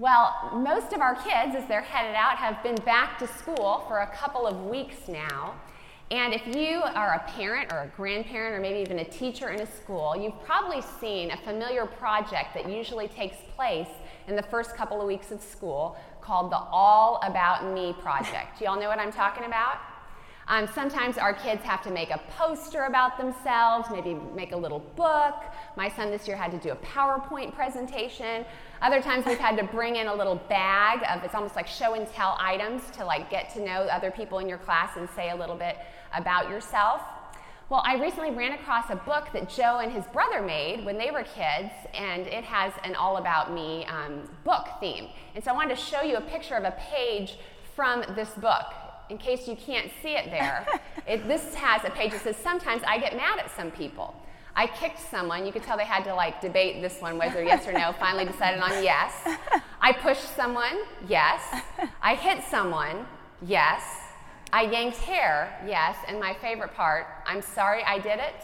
Well, most of our kids, as they're headed out, have been back to school for a couple of weeks now. And if you are a parent or a grandparent or maybe even a teacher in a school, you've probably seen a familiar project that usually takes place in the first couple of weeks of school called the All About Me Project. Do y'all know what I'm talking about? Um, sometimes our kids have to make a poster about themselves, maybe make a little book. My son this year had to do a PowerPoint presentation. Other times we've had to bring in a little bag of it's almost like show and tell items to like get to know other people in your class and say a little bit about yourself. Well, I recently ran across a book that Joe and his brother made when they were kids, and it has an all about me um, book theme. And so I wanted to show you a picture of a page from this book in case you can't see it there, it, this has a page that says, Sometimes I get mad at some people. I kicked someone. You could tell they had to like debate this one whether yes or no. Finally decided on yes. I pushed someone. Yes. I hit someone. Yes. I yanked hair. Yes. And my favorite part, I'm sorry I did it.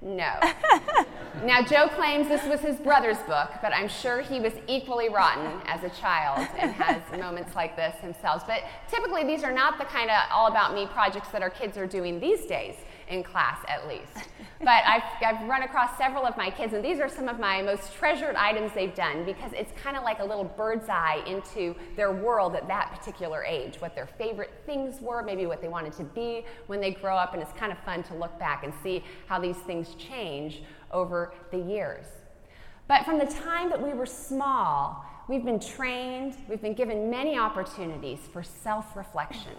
No. now, Joe claims this was his brother's book, but I'm sure he was equally rotten as a child and has moments like this himself. But typically, these are not the kind of all about me projects that our kids are doing these days in class at least. But I've, I've run across several of my kids, and these are some of my most treasured items they've done because it's kind of like a little bird's eye into their world at that particular age, what their favorite things were, maybe what they wanted to be when they grow up, and it's kind of fun to look back and see how these things change over the years. But from the time that we were small, we've been trained, we've been given many opportunities for self reflection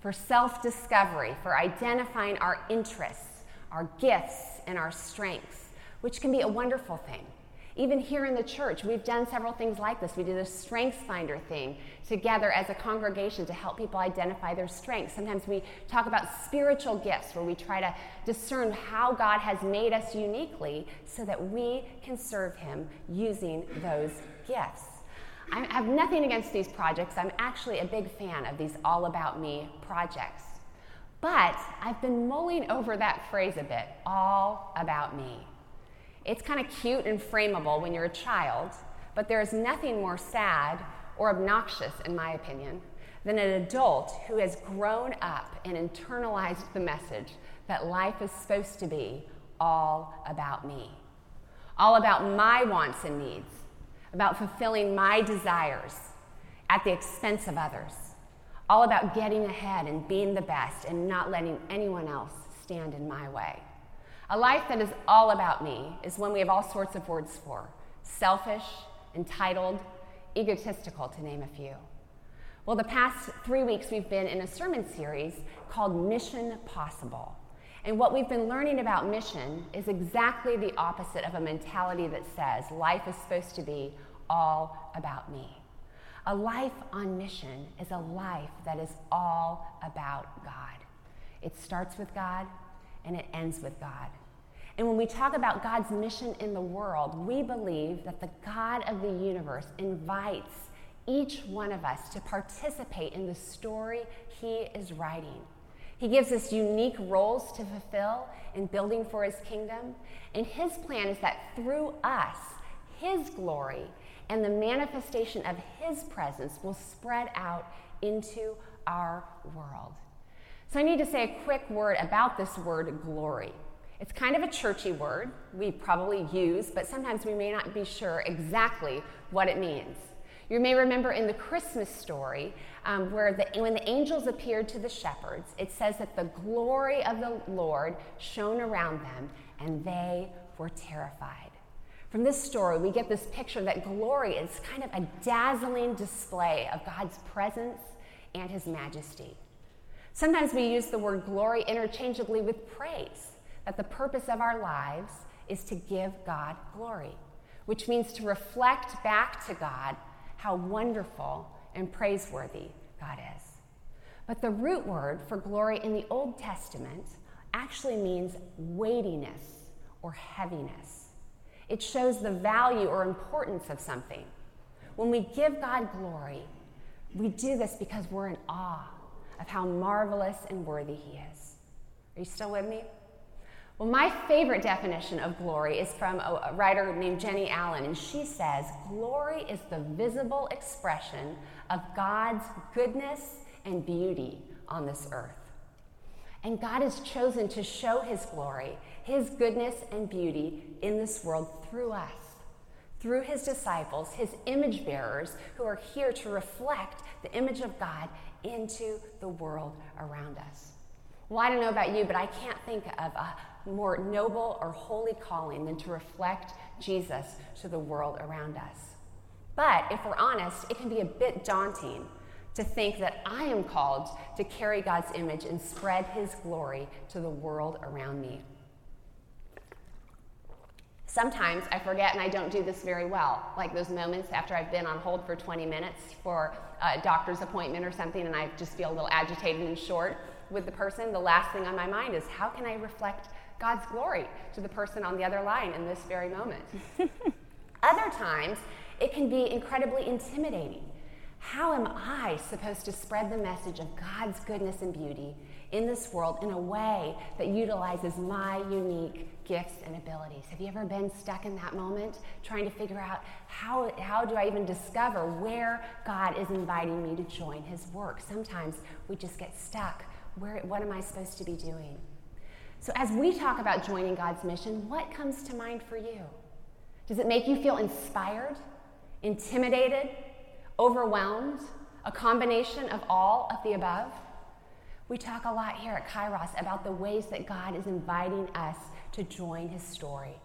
for self discovery, for identifying our interests, our gifts, and our strengths, which can be a wonderful thing. Even here in the church, we've done several things like this. We did a Strengths Finder thing together as a congregation to help people identify their strengths. Sometimes we talk about spiritual gifts where we try to discern how God has made us uniquely so that we can serve Him using those gifts. I have nothing against these projects. I'm actually a big fan of these all about me projects. But I've been mulling over that phrase a bit all about me. It's kind of cute and frameable when you're a child, but there is nothing more sad or obnoxious, in my opinion, than an adult who has grown up and internalized the message that life is supposed to be all about me, all about my wants and needs about fulfilling my desires at the expense of others, all about getting ahead and being the best and not letting anyone else stand in my way. A life that is all about me is one we have all sorts of words for selfish, entitled, egotistical, to name a few. Well, the past three weeks we've been in a sermon series called Mission Possible. And what we've been learning about mission is exactly the opposite of a mentality that says life is supposed to be all about me. A life on mission is a life that is all about God. It starts with God and it ends with God. And when we talk about God's mission in the world, we believe that the God of the universe invites each one of us to participate in the story he is writing. He gives us unique roles to fulfill in building for his kingdom. And his plan is that through us, his glory and the manifestation of his presence will spread out into our world. So I need to say a quick word about this word glory. It's kind of a churchy word we probably use, but sometimes we may not be sure exactly what it means. You may remember in the Christmas story um, where the, when the angels appeared to the shepherds, it says that the glory of the Lord shone around them and they were terrified. From this story, we get this picture that glory is kind of a dazzling display of God's presence and his majesty. Sometimes we use the word glory interchangeably with praise, that the purpose of our lives is to give God glory, which means to reflect back to God how wonderful and praiseworthy God is. But the root word for glory in the Old Testament actually means weightiness or heaviness. It shows the value or importance of something. When we give God glory, we do this because we're in awe of how marvelous and worthy He is. Are you still with me? Well, my favorite definition of glory is from a writer named Jennie Allen, and she says, Glory is the visible expression of God's goodness and beauty on this earth. And God has chosen to show his glory, his goodness and beauty in this world through us, through his disciples, his image bearers, who are here to reflect the image of God into the world around us. Well, I don't know about you, but I can't think of a more noble or holy calling than to reflect Jesus to the world around us. But if we're honest, it can be a bit daunting to think that I am called to carry God's image and spread his glory to the world around me. Sometimes I forget and I don't do this very well, like those moments after I've been on hold for 20 minutes for a doctor's appointment or something and I just feel a little agitated and short with the person. The last thing on my mind is how can I reflect God's glory to the person on the other line in this very moment. Other times, it can be incredibly intimidating. How am I supposed to spread the message of God's goodness and beauty in this world in a way that utilizes my unique gifts and abilities? Have you ever been stuck in that moment trying to figure out how, how do I even discover where God is inviting me to join his work? Sometimes we just get stuck. Where, what am I supposed to be doing? So, as we talk about joining God's mission, what comes to mind for you? Does it make you feel inspired, intimidated, overwhelmed, a combination of all of the above? We talk a lot here at Kairos about the ways that God is inviting us to join his story.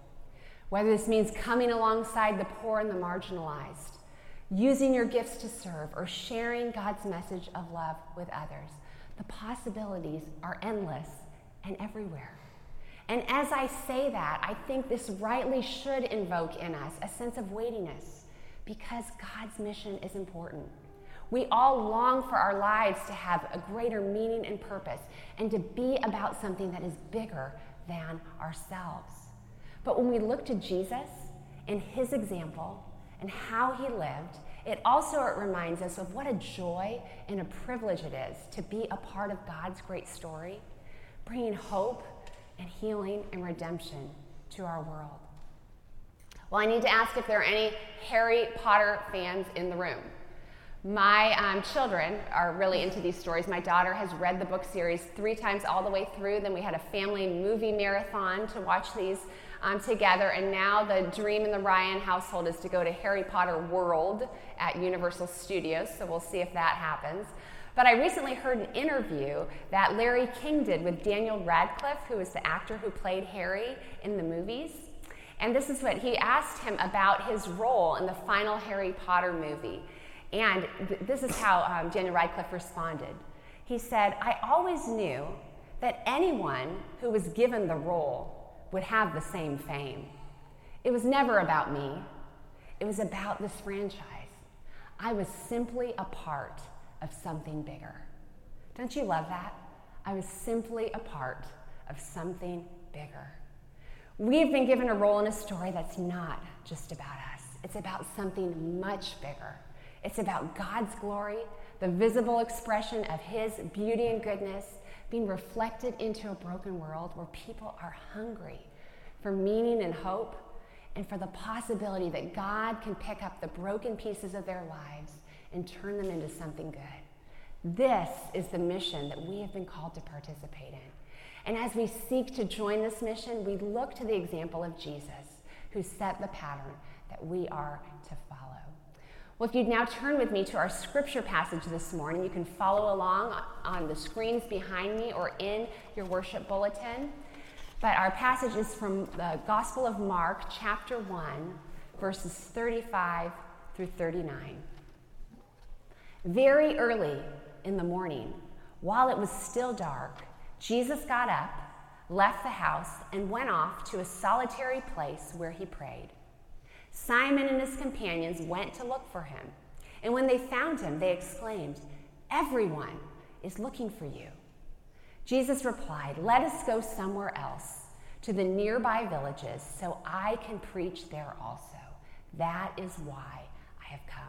Whether this means coming alongside the poor and the marginalized, using your gifts to serve, or sharing God's message of love with others, the possibilities are endless and everywhere. And as I say that, I think this rightly should invoke in us a sense of weightiness because God's mission is important. We all long for our lives to have a greater meaning and purpose and to be about something that is bigger than ourselves. But when we look to Jesus and his example and how he lived, it also reminds us of what a joy and a privilege it is to be a part of God's great story bringing hope and healing and redemption to our world. Well, I need to ask if there are any Harry Potter fans in the room. My um, children are really into these stories. My daughter has read the book series three times all the way through. Then we had a family movie marathon to watch these um, together. And now the dream in the Ryan household is to go to Harry Potter World at Universal Studios. So we'll see if that happens. But I recently heard an interview that Larry King did with Daniel Radcliffe, who is the actor who played Harry in the movies. And this is what he asked him about his role in the final Harry Potter movie. And th- this is how um, Daniel Radcliffe responded. He said, I always knew that anyone who was given the role would have the same fame. It was never about me, it was about this franchise. I was simply a part of something bigger. Don't you love that? I was simply a part of something bigger. We've been given a role in a story that's not just about us, it's about something much bigger. It's about God's glory, the visible expression of His beauty and goodness being reflected into a broken world where people are hungry for meaning and hope and for the possibility that God can pick up the broken pieces of their lives and turn them into something good. This is the mission that we have been called to participate in. And as we seek to join this mission, we look to the example of Jesus, who set the pattern that we are to follow. Well, if you'd now turn with me to our scripture passage this morning, you can follow along on the screens behind me or in your worship bulletin. But our passage is from the Gospel of Mark, chapter 1, verses 35 through 39. Very early in the morning, while it was still dark, Jesus got up, left the house, and went off to a solitary place where he prayed. Simon and his companions went to look for him. And when they found him, they exclaimed, Everyone is looking for you. Jesus replied, Let us go somewhere else, to the nearby villages, so I can preach there also. That is why I have come.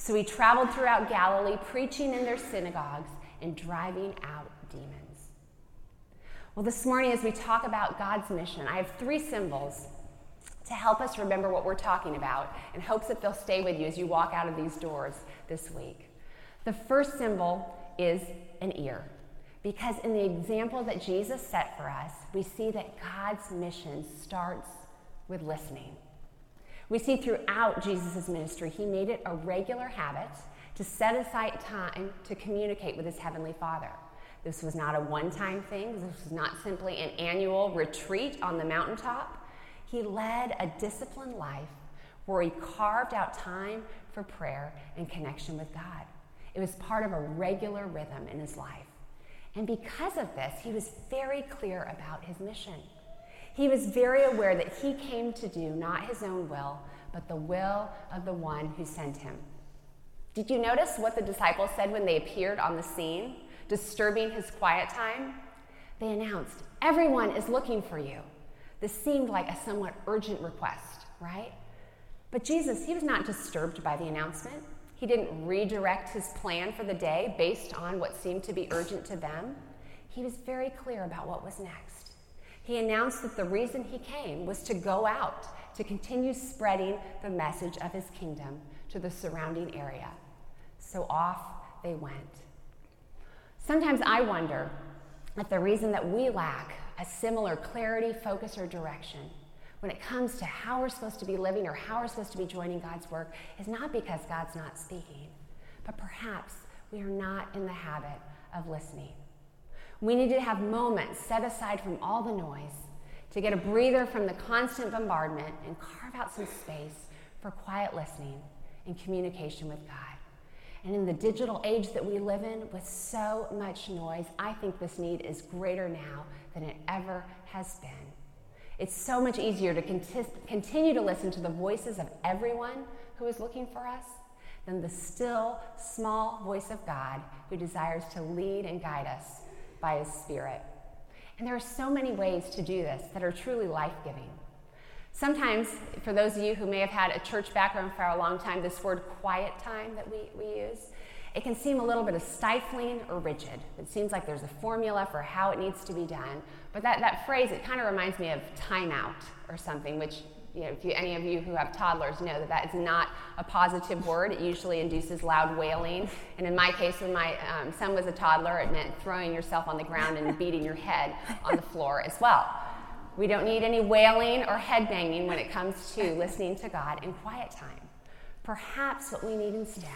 So he traveled throughout Galilee, preaching in their synagogues and driving out demons. Well, this morning, as we talk about God's mission, I have three symbols to help us remember what we're talking about in hopes that they'll stay with you as you walk out of these doors this week. The first symbol is an ear. Because in the example that Jesus set for us, we see that God's mission starts with listening. We see throughout Jesus' ministry, he made it a regular habit to set aside time to communicate with his heavenly Father. This was not a one time thing, this was not simply an annual retreat on the mountaintop. He led a disciplined life where he carved out time for prayer and connection with God. It was part of a regular rhythm in his life. And because of this, he was very clear about his mission. He was very aware that he came to do not his own will, but the will of the one who sent him. Did you notice what the disciples said when they appeared on the scene, disturbing his quiet time? They announced, Everyone is looking for you. This seemed like a somewhat urgent request, right? But Jesus, he was not disturbed by the announcement. He didn't redirect his plan for the day based on what seemed to be urgent to them. He was very clear about what was next. He announced that the reason he came was to go out, to continue spreading the message of his kingdom to the surrounding area. So off they went. Sometimes I wonder if the reason that we lack a similar clarity, focus, or direction when it comes to how we're supposed to be living or how we're supposed to be joining God's work is not because God's not speaking, but perhaps we are not in the habit of listening. We need to have moments set aside from all the noise to get a breather from the constant bombardment and carve out some space for quiet listening and communication with God. And in the digital age that we live in, with so much noise, I think this need is greater now than it ever has been. It's so much easier to continue to listen to the voices of everyone who is looking for us than the still, small voice of God who desires to lead and guide us by His Spirit. And there are so many ways to do this that are truly life giving. Sometimes, for those of you who may have had a church background for a long time, this word quiet time that we, we use, it can seem a little bit of stifling or rigid. It seems like there's a formula for how it needs to be done. But that, that phrase, it kind of reminds me of timeout or something, which you know, if you, any of you who have toddlers know that that is not a positive word. It usually induces loud wailing. And in my case, when my um, son was a toddler, it meant throwing yourself on the ground and beating your head on the floor as well. We don't need any wailing or headbanging when it comes to listening to God in quiet time. Perhaps what we need instead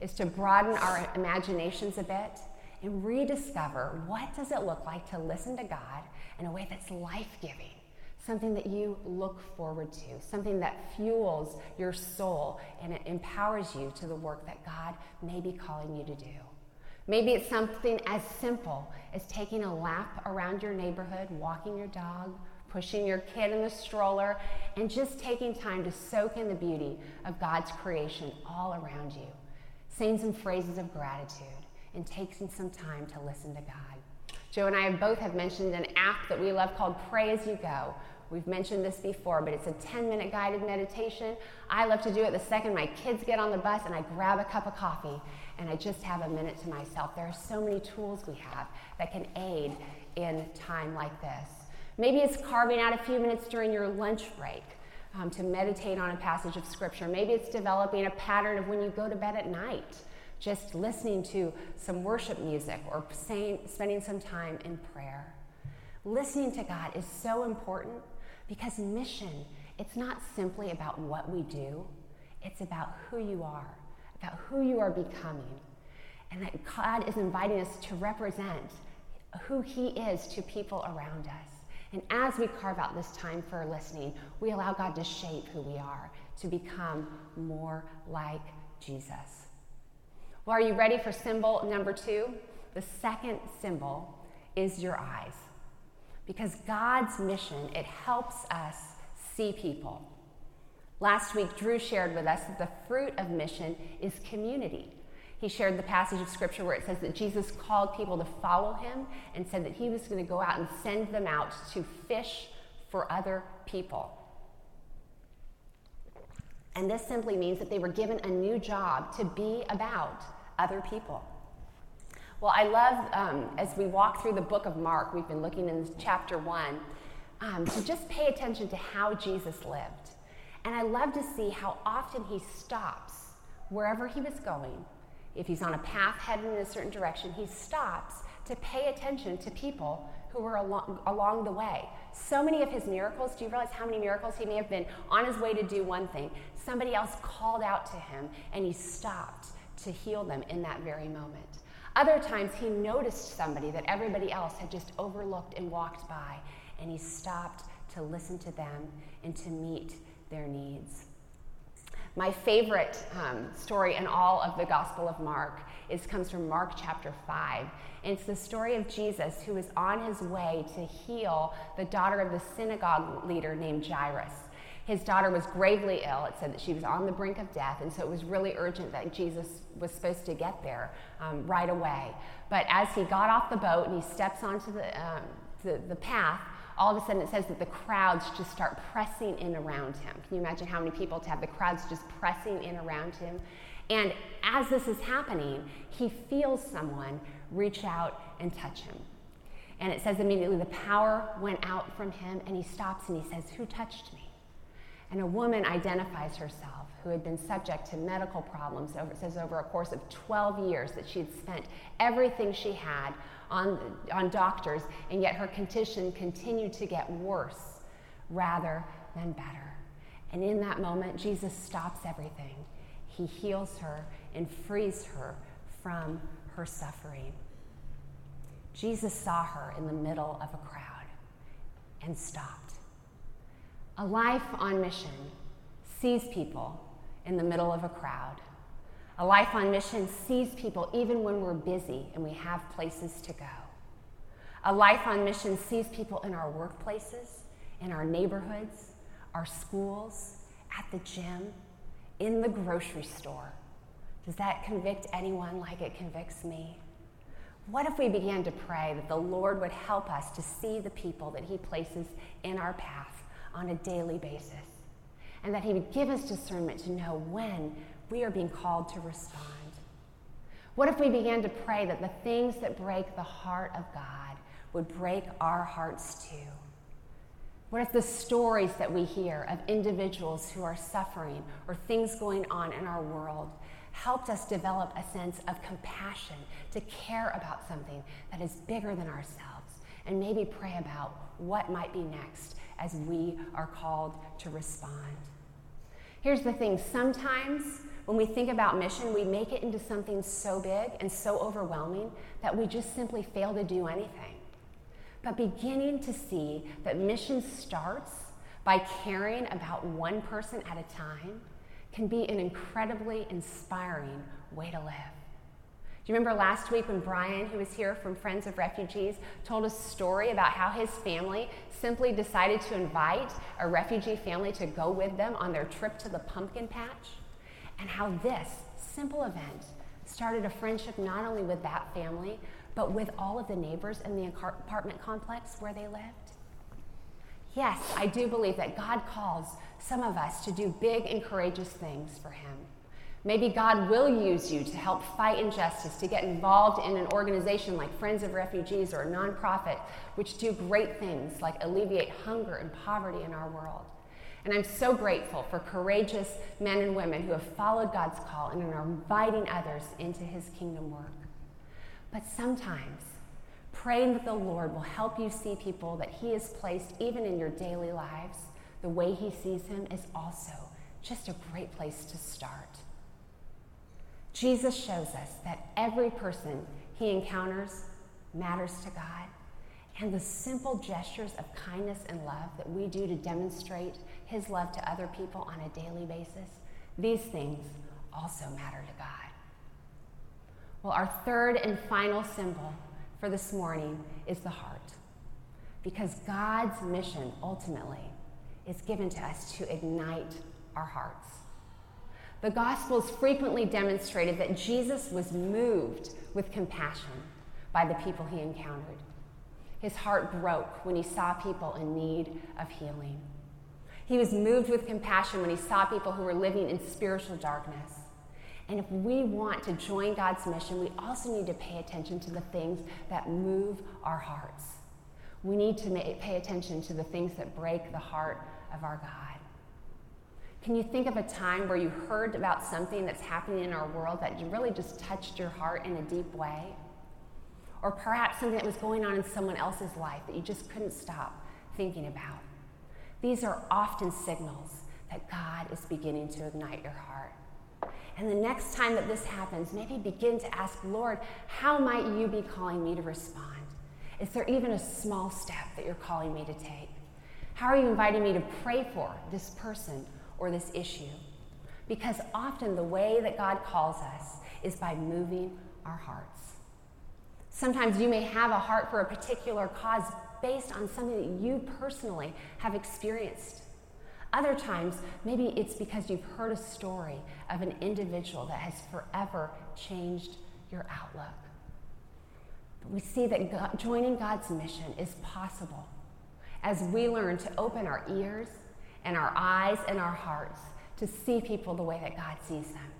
is to broaden our imaginations a bit and rediscover what does it look like to listen to God in a way that's life-giving something that you look forward to, something that fuels your soul and it empowers you to the work that God may be calling you to do. Maybe it's something as simple as taking a lap around your neighborhood, walking your dog, pushing your kid in the stroller, and just taking time to soak in the beauty of God's creation all around you saying some phrases of gratitude, and taking some time to listen to God. Joe and I both have mentioned an app that we love called Pray As You Go. We've mentioned this before, but it's a 10 minute guided meditation. I love to do it the second my kids get on the bus and I grab a cup of coffee and I just have a minute to myself. There are so many tools we have that can aid in time like this. Maybe it's carving out a few minutes during your lunch break um, to meditate on a passage of Scripture. Maybe it's developing a pattern of when you go to bed at night, just listening to some worship music or saying, spending some time in prayer. Listening to God is so important because mission, it's not simply about what we do, it's about who you are, about who you are becoming. And that God is inviting us to represent who He is to people around us. And as we carve out this time for listening, we allow God to shape who we are, to become more like Jesus. Well, are you ready for symbol number two? The second symbol is your eyes. Because God's mission, it helps us see people. Last week, Drew shared with us that the fruit of mission is community. He shared the passage of scripture where it says that Jesus called people to follow him and said that he was going to go out and send them out to fish for other people. And this simply means that they were given a new job to be about other people. Well, I love, um, as we walk through the book of Mark, we've been looking in chapter one, um, to just pay attention to how Jesus lived. And I love to see how often he stops wherever he was going. If he's on a path heading in a certain direction, he stops to pay attention to people who were along, along the way. So many of his miracles, do you realize how many miracles he may have been on his way to do one thing? Somebody else called out to him and he stopped to heal them in that very moment. Other times, he noticed somebody that everybody else had just overlooked and walked by, and he stopped to listen to them and to meet their needs. My favorite um, story in all of the Gospel of Mark is, comes from Mark chapter 5. And it's the story of Jesus who is on his way to heal the daughter of the synagogue leader named Jairus. His daughter was gravely ill. It said that she was on the brink of death, and so it was really urgent that Jesus was supposed to get there um, right away. But as he got off the boat and he steps onto the, um, the, the path, all of a sudden it says that the crowds just start pressing in around him. Can you imagine how many people to have the crowds just pressing in around him? And as this is happening, he feels someone reach out and touch him. And it says immediately the power went out from him, and he stops and he says, Who touched me? And a woman identifies herself who had been subject to medical problems over, it says over a course of 12 years that she had spent everything she had on, on doctors, and yet her condition continued to get worse rather than better. And in that moment, Jesus stops everything. He heals her and frees her from her suffering. Jesus saw her in the middle of a crowd and stopped. A life on mission sees people in the middle of a crowd. A life on mission sees people even when we're busy and we have places to go. A life on mission sees people in our workplaces, in our neighborhoods, our schools, at the gym, in the grocery store. Does that convict anyone like it convicts me? What if we began to pray that the Lord would help us to see the people that He places in our path on a daily basis. And that He would give us discernment to know when we are being called to respond. What if we began to pray that the things that break the heart of God would break our hearts too? What if the stories that we hear of individuals who are suffering or things going on in our world helped us develop a sense of compassion to care about something that is bigger than ourselves and maybe pray about what might be next as we are called to respond. Here's the thing sometimes when we think about mission, we make it into something so big and so overwhelming that we just simply fail to do anything. But beginning to see that mission starts by caring about one person at a time can be an incredibly inspiring way to live. Do you remember last week when Brian, who was here from Friends of Refugees, told a story about how his family simply decided to invite a refugee family to go with them on their trip to the pumpkin patch? And how this simple event started a friendship not only with that family, but with all of the neighbors in the apartment complex where they lived? Yes, I do believe that God calls some of us to do big and courageous things for Him. Maybe God will use you to help fight injustice, to get involved in an organization like Friends of Refugees or a nonprofit, which do great things like alleviate hunger and poverty in our world. And I'm so grateful for courageous men and women who have followed God's call and are inviting others into his kingdom work. But sometimes, praying that the Lord will help you see people that he has placed even in your daily lives the way he sees him is also just a great place to start. Jesus shows us that every person he encounters matters to God. And the simple gestures of kindness and love that we do to demonstrate his love to other people on a daily basis, these things also matter to God. Well, our third and final symbol for this morning is the heart. Because God's mission ultimately is given to us to ignite our hearts. The Gospels frequently demonstrated that Jesus was moved with compassion by the people he encountered. His heart broke when he saw people in need of healing. He was moved with compassion when he saw people who were living in spiritual darkness. And if we want to join God's mission, we also need to pay attention to the things that move our hearts. We need to pay attention to the things that break the heart of our God. Can you think of a time where you heard about something that's happening in our world that really just touched your heart in a deep way? Or perhaps something that was going on in someone else's life that you just couldn't stop thinking about? These are often signals that God is beginning to ignite your heart. And the next time that this happens, maybe begin to ask, Lord, how might you be calling me to respond? Is there even a small step that you're calling me to take? How are you inviting me to pray for this person or this issue? Because often the way that God calls us is by moving our hearts. Sometimes you may have a heart for a particular cause based on something that you personally have experienced. Other times, maybe it's because you've heard a story of an individual that has forever changed your outlook. But we see that God, joining God's mission is possible as we learn to open our ears and our eyes and our hearts to see people the way that God sees them.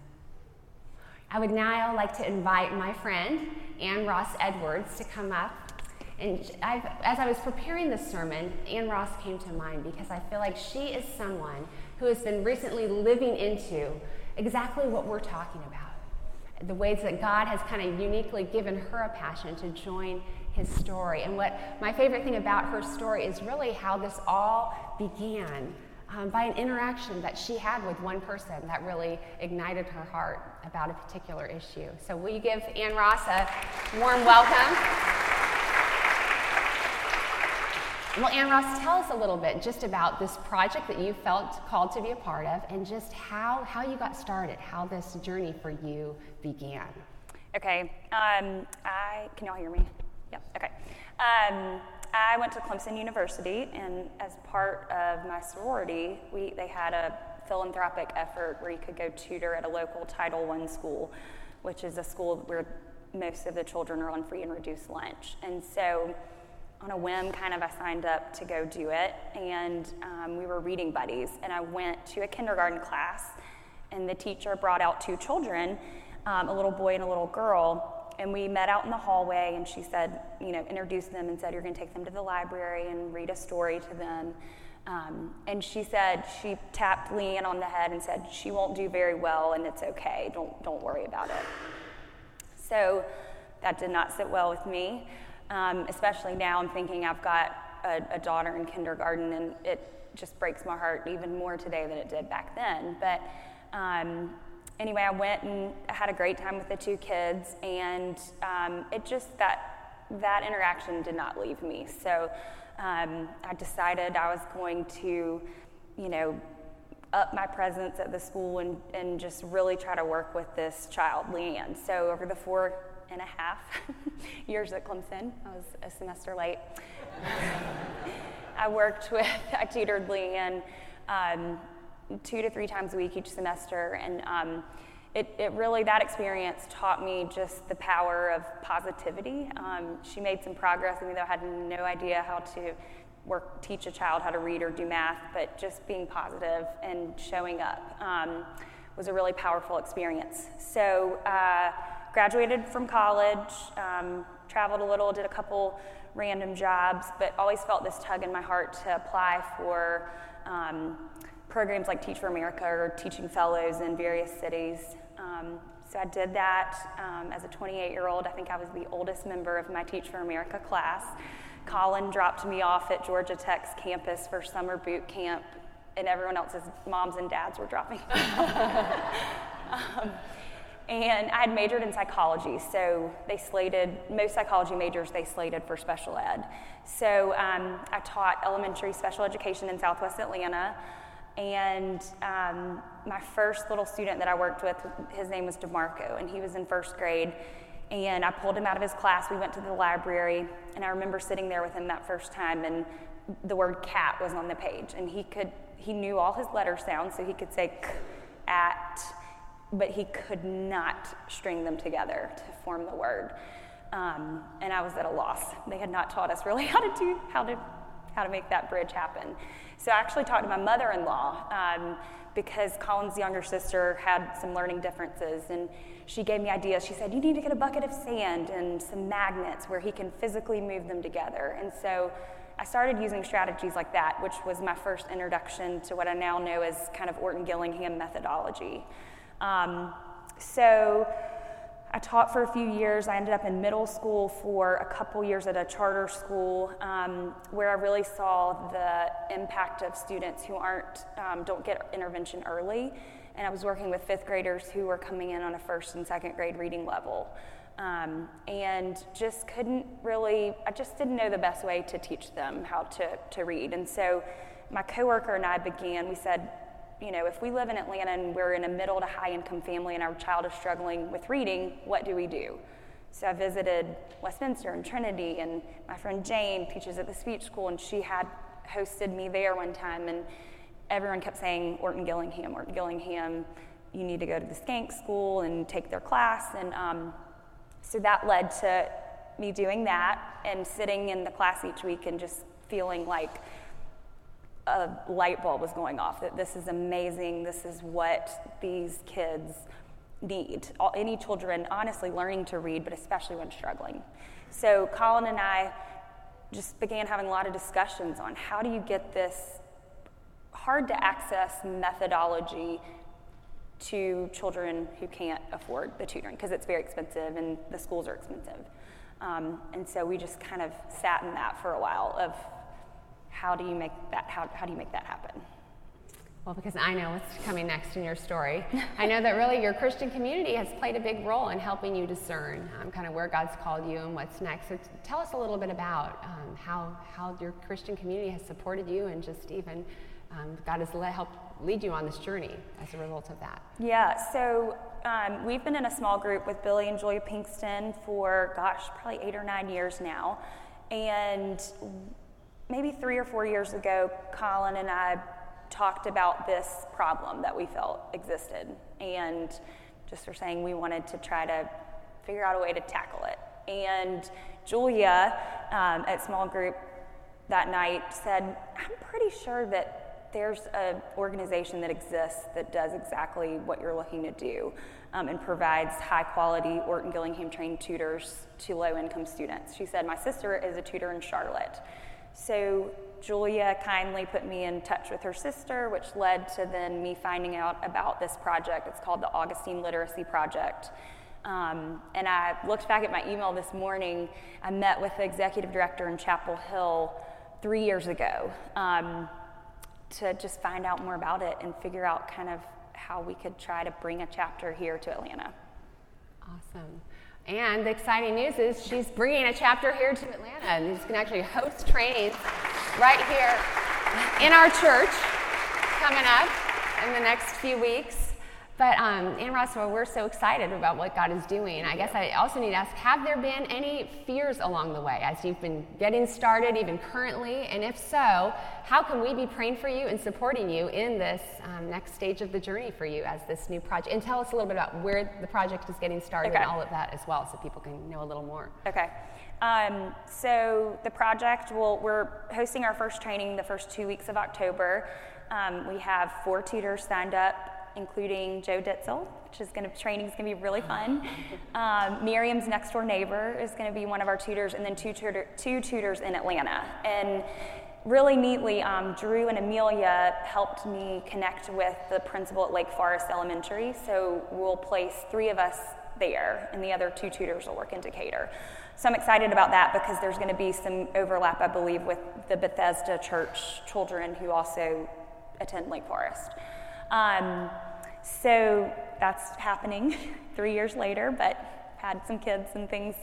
I would now like to invite my friend, Ann Ross Edwards, to come up. And I've, as I was preparing this sermon, Ann Ross came to mind because I feel like she is someone who has been recently living into exactly what we're talking about the ways that God has kind of uniquely given her a passion to join his story. And what my favorite thing about her story is really how this all began um, by an interaction that she had with one person that really ignited her heart about a particular issue. So, will you give Ann Ross a warm welcome? Well, Ann Ross, tell us a little bit just about this project that you felt called to be a part of and just how, how you got started, how this journey for you began. Okay. Um, I, can y'all hear me? Yep. Okay. Um, I went to Clemson University, and as part of my sorority, we, they had a philanthropic effort where you could go tutor at a local Title I school, which is a school where most of the children are on free and reduced lunch. And so, on a whim, kind of, I signed up to go do it, and um, we were reading buddies. And I went to a kindergarten class, and the teacher brought out two children, um, a little boy and a little girl, and we met out in the hallway and she said you know introduced them and said you're going to take them to the library and read a story to them. Um, and she said she tapped leanne on the head and said she won't do very well and it's okay. Don't don't worry about it. So that did not sit well with me um, especially now i'm thinking i've got a, a daughter in kindergarten and it just breaks my heart even more today than it did back then but um, anyway, I went and had a great time with the two kids, and um, it just that that interaction did not leave me. So um, I decided I was going to, you know, up my presence at the school and, and just really try to work with this child, Leanne. So over the four and a half years at Clemson, I was a semester late. I worked with, I tutored Leanne. Um, two to three times a week each semester. And um, it, it, really, that experience taught me just the power of positivity. Um, she made some progress, even though I had no idea how to work, teach a child how to read or do math, but just being positive and showing up um, was a really powerful experience. So, uh, graduated from college, um, traveled a little, did a couple random jobs, but always felt this tug in my heart to apply for um, programs like Teach for America or teaching fellows in various cities. Um, so I did that um, as a 28 year old. I think I was the oldest member of my Teach for America class. Colin dropped me off at Georgia Tech's campus for summer boot camp, and everyone else's moms and dads were dropping. and I had majored in psychology, so they slated most psychology majors they slated for special ed. So um, I taught elementary special education in Southwest Atlanta. And um, my first little student that I worked with, his name was DeMarco, and he was in first grade. And I pulled him out of his class. We went to the library, and I remember sitting there with him that first time, and the word cat was on the page. And he could, he knew all his letter sounds, so he could say k, at, but he could not string them together to form the word. Um, and I was at a loss. They had not taught us really how to do, how to, how to make that bridge happen. So I actually talked to my mother in law um, because Colin's younger sister had some learning differences and she gave me ideas. She said, You need to get a bucket of sand and some magnets where he can physically move them together. And so I started using strategies like that, which was my first introduction to what I now know as kind of Orton Gillingham methodology. Um, so I taught for a few years. I ended up in middle school for a couple years at a charter school um, where I really saw the impact of students who aren't um, don't get intervention early. And I was working with fifth graders who were coming in on a first and second grade reading level. Um, and just couldn't really, I just didn't know the best way to teach them how to, to read. And so my coworker and I began, we said, you know, if we live in Atlanta and we're in a middle to high income family and our child is struggling with reading, what do we do? So I visited Westminster and Trinity, and my friend Jane teaches at the speech school, and she had hosted me there one time, and everyone kept saying, Orton Gillingham, Orton Gillingham, you need to go to the Schenck school and take their class. And um, so that led to me doing that and sitting in the class each week and just feeling like a light bulb was going off that this is amazing, this is what these kids need. All, any children, honestly, learning to read, but especially when struggling. So Colin and I just began having a lot of discussions on how do you get this hard to access methodology to children who can't afford the tutoring because it's very expensive and the schools are expensive. Um, and so we just kind of sat in that for a while of how do you make that how, how do you make that happen? Well because i know what's coming next in your story. I know that really your christian community has played a big role in helping you discern um, kind of where god's called you and what's next. So t- tell us a little bit about um, how, how your christian community has supported you and just even um, god has let, helped lead you on this journey as a result of that. Yeah so um, we've been in a small group with billy and julia pinkston for gosh probably eight or nine years now. And maybe three or four years ago, Colin and I talked about this problem that we felt existed and just were saying we wanted to try to figure out a way to tackle it. And Julia um, at small group that night said, I'm pretty sure that there's an organization that exists that does exactly what you're looking to do um, and provides high quality Orton Gillingham trained tutors to low income students. She said, My sister is a tutor in Charlotte. So Julia kindly put me in touch with her sister, which led to then me finding out about this project. It's called the Augustine Literacy Project. Um, and I looked back at my email this morning. I met with the executive director in Chapel Hill three years ago um, to just find out more about it and figure out kind of how we could try to bring a chapter here to Atlanta. Awesome. And the exciting news is she's bringing a chapter here to Atlanta, and she's going to actually host trainings right here in our church coming up in the next few weeks. But um, Ann Russell, we're so excited about what God is doing. I guess I also need to ask have there been any fears along the way as you've been getting started, even currently? And if so, how can we be praying for you and supporting you in this um, next stage of the journey for you as this new project? And tell us a little bit about where the project is getting started okay. and all of that as well so people can know a little more. Okay. Um, so the project, will, we're hosting our first training the first two weeks of October. Um, we have four tutors signed up including Joe Ditzel, which is going to training is going to be really fun. Um, Miriam's next door neighbor is going to be one of our tutors, and then two, tutor, two tutors in Atlanta. And really neatly, um, Drew and Amelia helped me connect with the principal at Lake Forest Elementary. So we'll place three of us there, and the other two tutors will work in Decatur. So I'm excited about that because there's going to be some overlap, I believe, with the Bethesda Church children who also attend Lake Forest. Um, so that's happening three years later, but had some kids and things.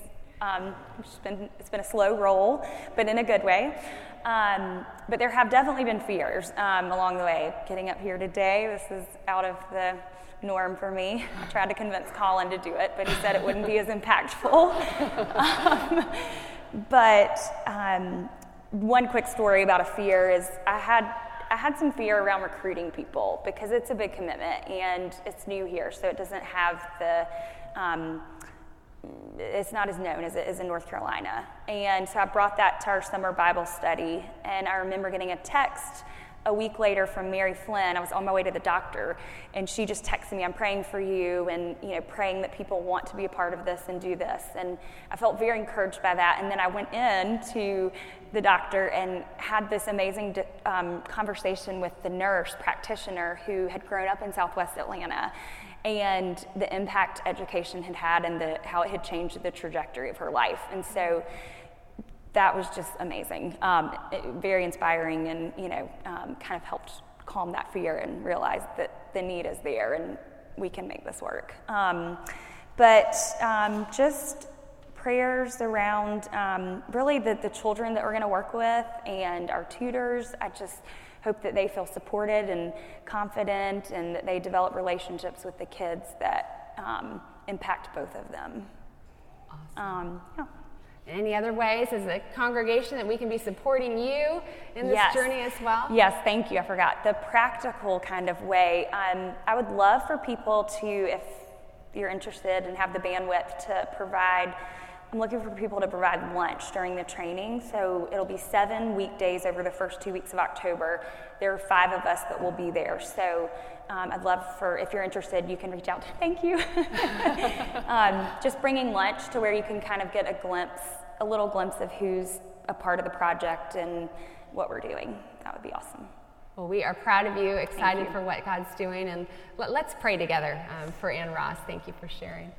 Um, it's been it's been a slow roll, but in a good way. Um, but there have definitely been fears um, along the way. Getting up here today, this is out of the norm for me. I tried to convince Colin to do it, but he said it wouldn't be as impactful. Um, but um, one quick story about a fear is I had I had some fear around recruiting people because it's a big commitment and it's new here, so it doesn't have the, um, it's not as known as it is in North Carolina. And so I brought that to our summer Bible study, and I remember getting a text a week later from Mary Flynn. I was on my way to the doctor, and she just texted me, "I'm praying for you, and you know, praying that people want to be a part of this and do this." And I felt very encouraged by that. And then I went in to the doctor and had this amazing um, conversation with the nurse practitioner who had grown up in Southwest Atlanta. And the impact education had had, and the, how it had changed the trajectory of her life. And so, that was just amazing, um, it, very inspiring, and you know, um, kind of helped calm that fear and realize that the need is there and we can make this work. Um, but um, just prayers around um, really the, the children that we're going to work with and our tutors. I just hope that they feel supported and confident and that they develop relationships with the kids that um, impact both of them. Awesome. yeah. Any other ways as a congregation that we can be supporting you in this yes. journey as well? Yes, thank you. I forgot. The practical kind of way. Um, I would love for people to, if you're interested and have the bandwidth, to provide. I'm looking for people to provide lunch during the training. So it'll be seven weekdays over the first two weeks of October. There are five of us that will be there. So um, I'd love for, if you're interested, you can reach out. Thank you. um, just bringing lunch to where you can kind of get a glimpse a little glimpse of who's a part of the project and what we're doing. That would be awesome. Well, we are proud of you, excited you. for what God's doing, and let, us pray together um, for Ann Ross. Thank you for sharing.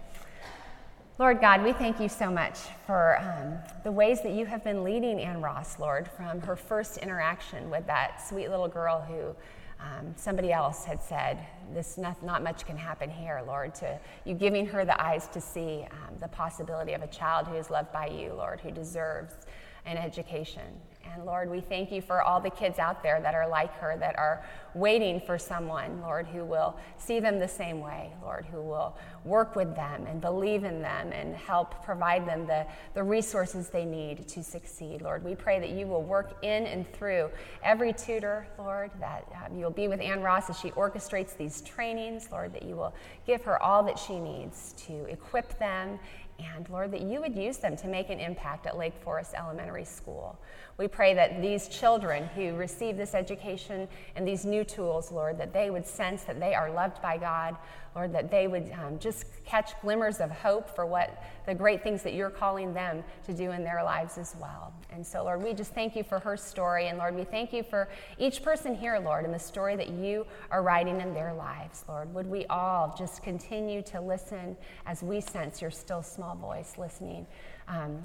Lord God, we thank you so much for um, the ways that you have been leading Ann Ross, Lord, from her first interaction with that sweet little girl who um, somebody else had said, "This not, not, much can happen here, Lord." To you giving her the eyes to see um, the possibility of a child who is loved by you, Lord, who deserves an education. And Lord, we thank you for all the kids out there that are like her, that are waiting for someone, Lord, who will see them the same way, Lord, who will work with them and believe in them and help provide them the, the resources they need to succeed. Lord, we pray that you will work in and through every tutor, Lord, that um, you'll be with Ann Ross as she orchestrates these trainings, Lord, that you will give her all that she needs to equip them and Lord, that you would use them to make an impact at Lake Forest Elementary School. We pray that these children who receive this education and these new tools, Lord, that they would sense that they are loved by God, Lord, that they would um, just catch glimmers of hope for what the great things that you're calling them to do in their lives as well. And so, Lord, we just thank you for her story. And Lord, we thank you for each person here, Lord, and the story that you are writing in their lives, Lord. Would we all just continue to listen as we sense your still small voice listening, um,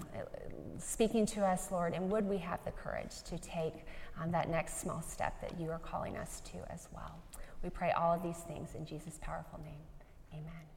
speaking to us, Lord, and would we have the courage to take um, that next small step that you are calling us to as well? We pray all of these things in Jesus' powerful name. Amen.